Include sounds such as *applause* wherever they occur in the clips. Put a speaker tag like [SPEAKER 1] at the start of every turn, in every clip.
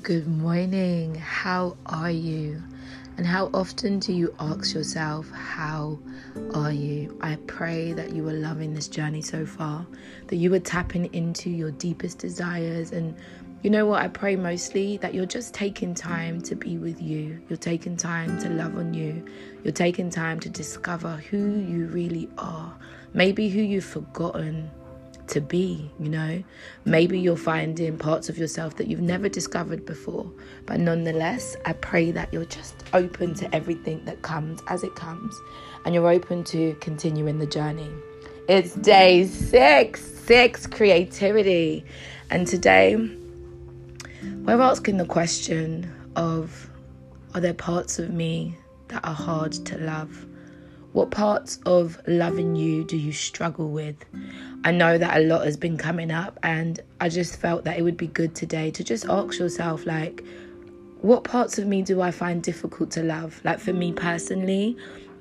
[SPEAKER 1] Good morning. How are you? And how often do you ask yourself, How are you? I pray that you are loving this journey so far, that you are tapping into your deepest desires. And you know what? I pray mostly that you're just taking time to be with you. You're taking time to love on you. You're taking time to discover who you really are, maybe who you've forgotten to be, you know. Maybe you're finding parts of yourself that you've never discovered before, but nonetheless, I pray that you're just open to everything that comes as it comes and you're open to continuing the journey. It's day six, six creativity. And today, we're asking the question of are there parts of me that are hard to love? What parts of loving you do you struggle with? I know that a lot has been coming up, and I just felt that it would be good today to just ask yourself, like, what parts of me do I find difficult to love? Like, for me personally,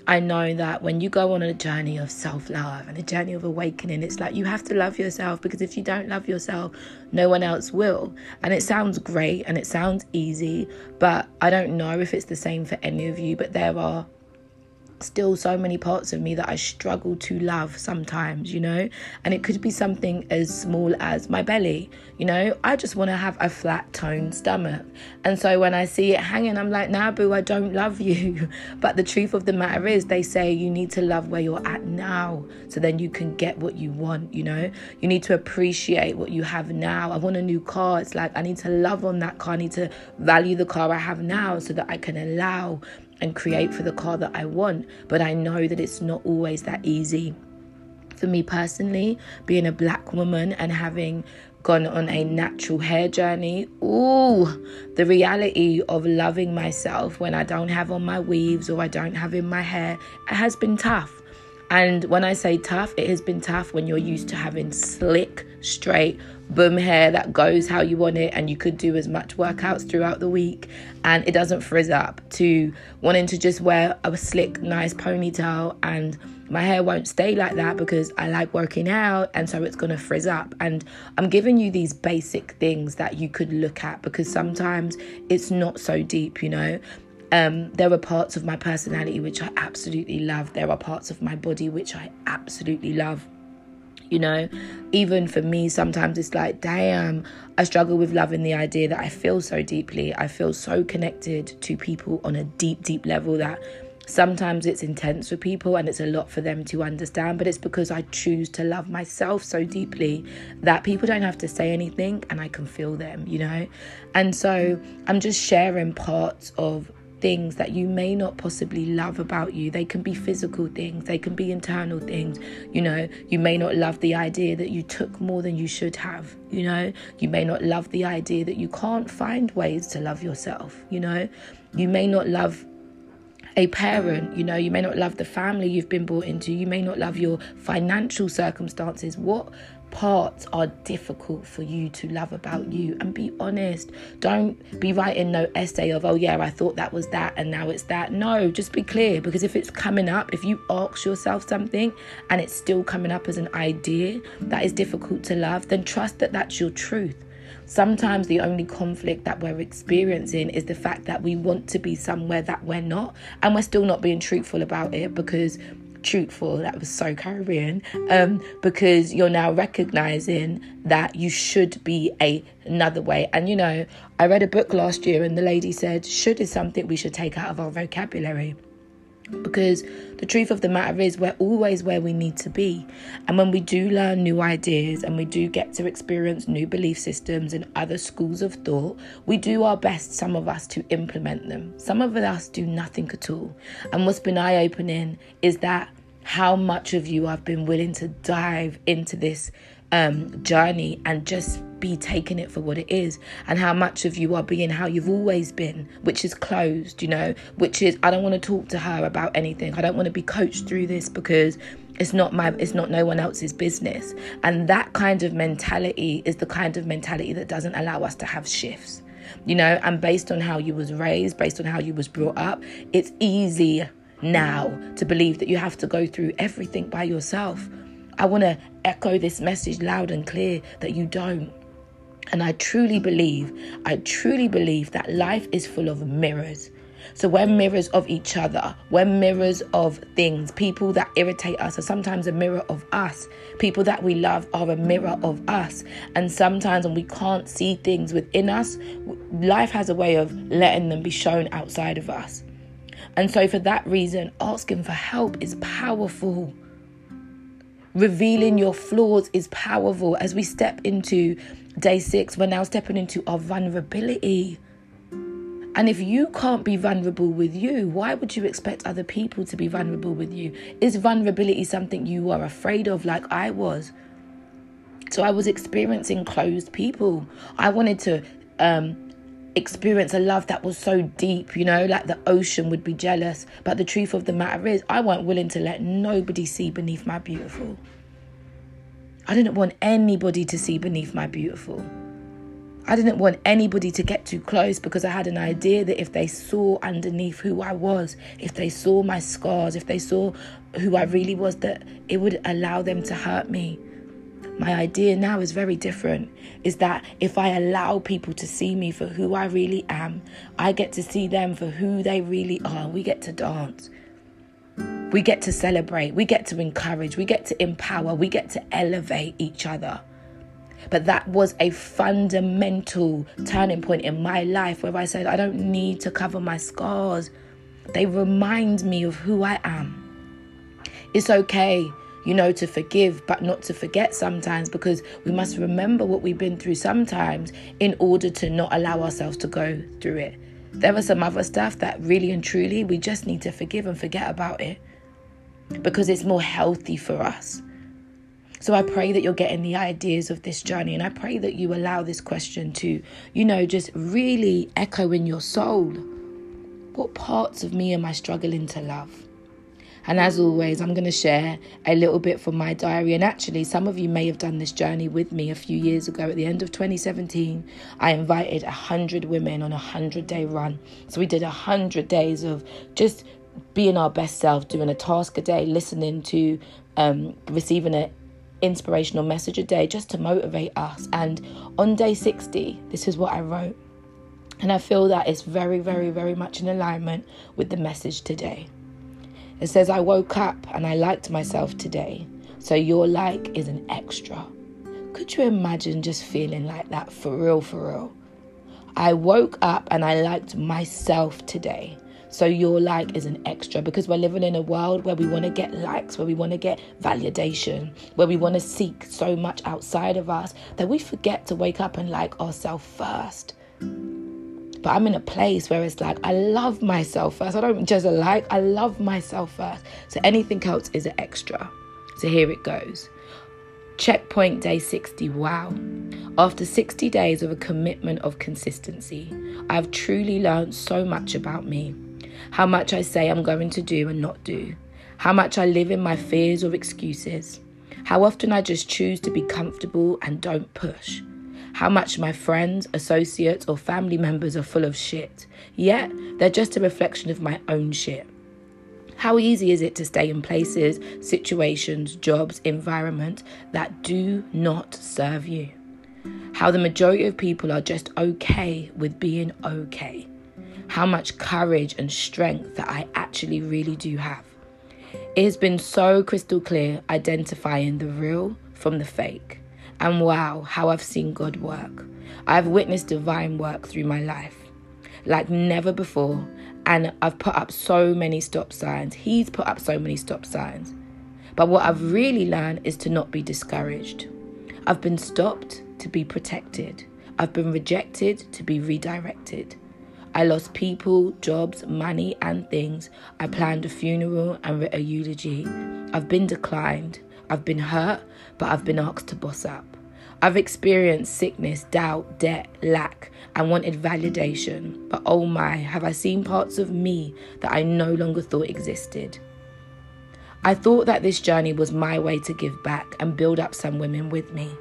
[SPEAKER 1] I know that when you go on a journey of self love and a journey of awakening, it's like you have to love yourself because if you don't love yourself, no one else will. And it sounds great and it sounds easy, but I don't know if it's the same for any of you. But there are still so many parts of me that I struggle to love sometimes, you know? And it could be something as small as my belly, you know? I just want to have a flat toned stomach. And so when I see it hanging, I'm like, nah, boo, I don't love you. *laughs* But the truth of the matter is, they say you need to love where you're at now so then you can get what you want, you know? You need to appreciate what you have now. I want a new car. It's like I need to love on that car. I need to value the car I have now so that I can allow and create for the car that I want. But I know that it's not always that easy. For me personally, being a black woman and having gone on a natural hair journey. Ooh, the reality of loving myself when I don't have on my weaves or I don't have in my hair, it has been tough. And when I say tough, it has been tough when you're used to having slick, straight, boom hair that goes how you want it, and you could do as much workouts throughout the week, and it doesn't frizz up, to wanting to just wear a slick, nice ponytail, and my hair won't stay like that because I like working out, and so it's gonna frizz up. And I'm giving you these basic things that you could look at because sometimes it's not so deep, you know. Um, there are parts of my personality which I absolutely love. There are parts of my body which I absolutely love. You know, even for me, sometimes it's like, damn, I struggle with loving the idea that I feel so deeply. I feel so connected to people on a deep, deep level that sometimes it's intense for people and it's a lot for them to understand. But it's because I choose to love myself so deeply that people don't have to say anything and I can feel them, you know? And so I'm just sharing parts of things that you may not possibly love about you. They can be physical things, they can be internal things. You know, you may not love the idea that you took more than you should have. You know, you may not love the idea that you can't find ways to love yourself. You know, you may not love a parent, you know, you may not love the family you've been brought into, you may not love your financial circumstances. What parts are difficult for you to love about you. And be honest don't be writing no essay of oh yeah i thought that was that and now it's that. No just be clear because if it's coming up if you ask yourself something and it's still coming up as an idea that is difficult to love then trust that that's your truth. Sometimes the only conflict that we're experiencing is the fact that we want to be somewhere that we're not, and we're still not being truthful about it because truthful. That was so Caribbean. Um, because you're now recognizing that you should be a another way. And you know, I read a book last year, and the lady said, "Should is something we should take out of our vocabulary." Because the truth of the matter is, we're always where we need to be. And when we do learn new ideas and we do get to experience new belief systems and other schools of thought, we do our best, some of us, to implement them. Some of us do nothing at all. And what's been eye opening is that how much of you have been willing to dive into this um, journey and just be taking it for what it is, and how much of you are being how you've always been, which is closed, you know, which is I don't want to talk to her about anything. I don't want to be coached through this because it's not my it's not no one else's business. And that kind of mentality is the kind of mentality that doesn't allow us to have shifts. You know, and based on how you was raised, based on how you was brought up, it's easy now to believe that you have to go through everything by yourself. I want to echo this message loud and clear that you don't. And I truly believe, I truly believe that life is full of mirrors. So we're mirrors of each other. We're mirrors of things. People that irritate us are sometimes a mirror of us. People that we love are a mirror of us. And sometimes when we can't see things within us, life has a way of letting them be shown outside of us. And so for that reason, asking for help is powerful. Revealing your flaws is powerful. As we step into day six, we're now stepping into our vulnerability. And if you can't be vulnerable with you, why would you expect other people to be vulnerable with you? Is vulnerability something you are afraid of, like I was? So I was experiencing closed people. I wanted to um, experience a love that was so deep, you know, like the ocean would be jealous. But the truth of the matter is, I weren't willing to let nobody see beneath my beautiful. I didn't want anybody to see beneath my beautiful. I didn't want anybody to get too close because I had an idea that if they saw underneath who I was, if they saw my scars, if they saw who I really was, that it would allow them to hurt me. My idea now is very different. Is that if I allow people to see me for who I really am, I get to see them for who they really are. We get to dance. We get to celebrate. We get to encourage. We get to empower. We get to elevate each other. But that was a fundamental turning point in my life where I said, I don't need to cover my scars. They remind me of who I am. It's okay, you know, to forgive, but not to forget sometimes because we must remember what we've been through sometimes in order to not allow ourselves to go through it. There are some other stuff that really and truly we just need to forgive and forget about it because it's more healthy for us. So I pray that you're getting the ideas of this journey. And I pray that you allow this question to, you know, just really echo in your soul. What parts of me am I struggling to love? And as always, I'm going to share a little bit from my diary. And actually, some of you may have done this journey with me a few years ago. At the end of 2017, I invited 100 women on a 100 day run. So we did 100 days of just being our best self, doing a task a day, listening to, um, receiving a inspirational message a day just to motivate us. And on day 60, this is what I wrote. And I feel that it's very, very, very much in alignment with the message today. It says, I woke up and I liked myself today. So your like is an extra. Could you imagine just feeling like that for real, for real? I woke up and I liked myself today. So your like is an extra because we're living in a world where we want to get likes, where we want to get validation, where we want to seek so much outside of us that we forget to wake up and like ourselves first. But I'm in a place where it's like I love myself first. I don't just like, I love myself first. So anything else is an extra. So here it goes. Checkpoint day 60. Wow. After 60 days of a commitment of consistency, I've truly learned so much about me how much I say I'm going to do and not do, how much I live in my fears or excuses, how often I just choose to be comfortable and don't push, how much my friends, associates, or family members are full of shit, yet they're just a reflection of my own shit. How easy is it to stay in places, situations, jobs, environment that do not serve you? How the majority of people are just okay with being okay how much courage and strength that I actually really do have. It has been so crystal clear identifying the real from the fake. And wow, how I've seen God work. I've witnessed divine work through my life like never before. And I've put up so many stop signs. He's put up so many stop signs. But what I've really learned is to not be discouraged. I've been stopped to be protected. I've been rejected to be redirected. I lost people, jobs, money, and things. I planned a funeral and wrote a eulogy. I've been declined. I've been hurt, but I've been asked to boss up. I've experienced sickness, doubt, debt, lack, and wanted validation. But oh my, have I seen parts of me that I no longer thought existed. I thought that this journey was my way to give back and build up some women with me.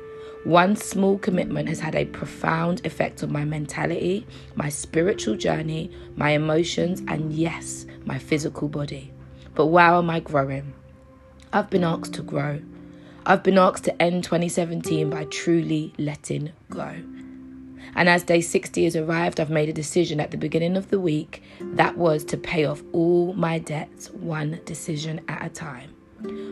[SPEAKER 1] One small commitment has had a profound effect on my mentality, my spiritual journey, my emotions, and yes, my physical body. But wow, am I growing? I've been asked to grow. I've been asked to end 2017 by truly letting go. And as day 60 has arrived, I've made a decision at the beginning of the week that was to pay off all my debts one decision at a time.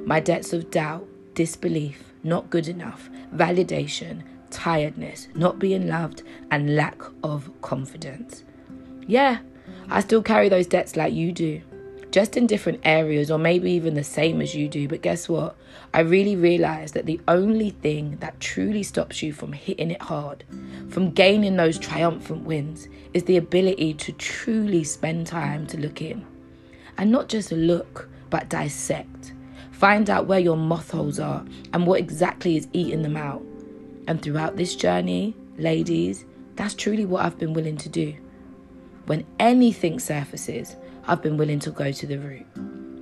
[SPEAKER 1] My debts of doubt, disbelief, not good enough, validation, tiredness, not being loved, and lack of confidence. Yeah, I still carry those debts like you do just in different areas or maybe even the same as you do. But guess what? I really realized that the only thing that truly stops you from hitting it hard, from gaining those triumphant wins, is the ability to truly spend time to look in. And not just look, but dissect. Find out where your moth holes are and what exactly is eating them out. And throughout this journey, ladies, that's truly what I've been willing to do. When anything surfaces, I've been willing to go to the root.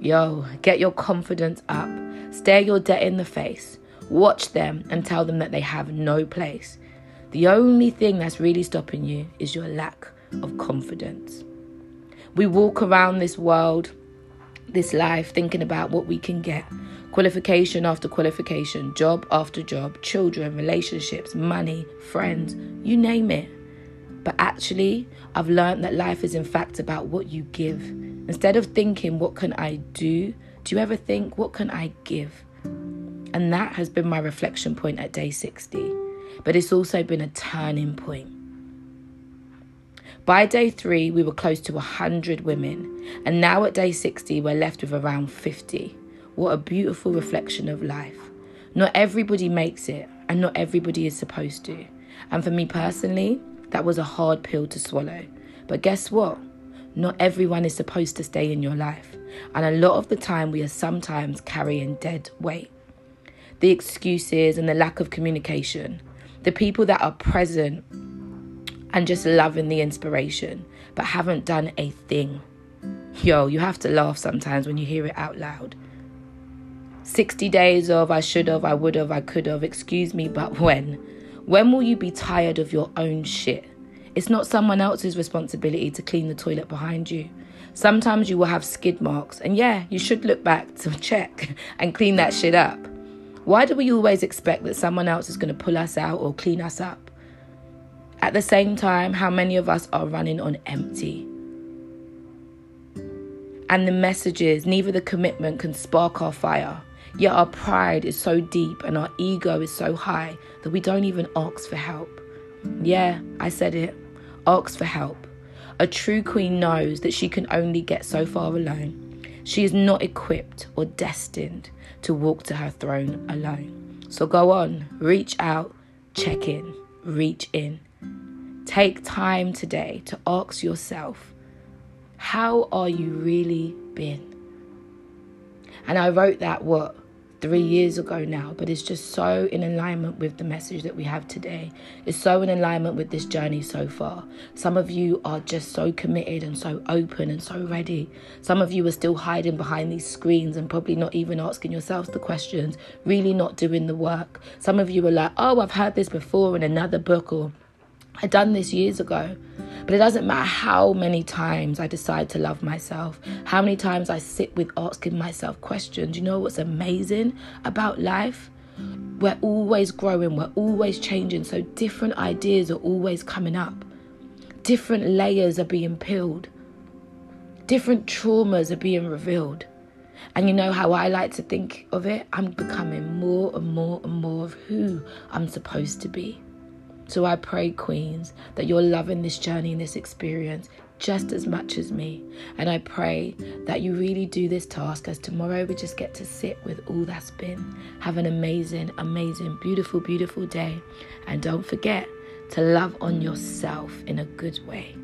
[SPEAKER 1] Yo, get your confidence up. Stare your debt in the face. Watch them and tell them that they have no place. The only thing that's really stopping you is your lack of confidence. We walk around this world, this life, thinking about what we can get qualification after qualification, job after job, children, relationships, money, friends, you name it. But actually, I've learned that life is in fact about what you give. Instead of thinking, what can I do? Do you ever think, what can I give? And that has been my reflection point at day 60. But it's also been a turning point. By day three, we were close to 100 women. And now at day 60, we're left with around 50. What a beautiful reflection of life. Not everybody makes it, and not everybody is supposed to. And for me personally, that was a hard pill to swallow. But guess what? Not everyone is supposed to stay in your life. And a lot of the time, we are sometimes carrying dead weight. The excuses and the lack of communication, the people that are present and just loving the inspiration, but haven't done a thing. Yo, you have to laugh sometimes when you hear it out loud. 60 days of I should have, I would have, I could have, excuse me, but when? When will you be tired of your own shit? It's not someone else's responsibility to clean the toilet behind you. Sometimes you will have skid marks, and yeah, you should look back to *laughs* check and clean that shit up. Why do we always expect that someone else is going to pull us out or clean us up? At the same time, how many of us are running on empty? And the messages, neither the commitment can spark our fire. Yet our pride is so deep and our ego is so high that we don't even ask for help. Yeah, I said it. Ask for help. A true queen knows that she can only get so far alone. She is not equipped or destined to walk to her throne alone. So go on, reach out, check in, reach in. Take time today to ask yourself, how are you really been? And I wrote that what three years ago now, but it's just so in alignment with the message that we have today. It's so in alignment with this journey so far. Some of you are just so committed and so open and so ready. Some of you are still hiding behind these screens and probably not even asking yourselves the questions, really not doing the work. Some of you are like, oh, I've heard this before in another book or I done this years ago. But it doesn't matter how many times I decide to love myself, how many times I sit with asking myself questions. You know what's amazing about life? We're always growing, we're always changing. So different ideas are always coming up, different layers are being peeled, different traumas are being revealed. And you know how I like to think of it? I'm becoming more and more and more of who I'm supposed to be. So I pray, Queens, that you're loving this journey and this experience just as much as me. And I pray that you really do this task as tomorrow we just get to sit with all that's been. Have an amazing, amazing, beautiful, beautiful day. And don't forget to love on yourself in a good way.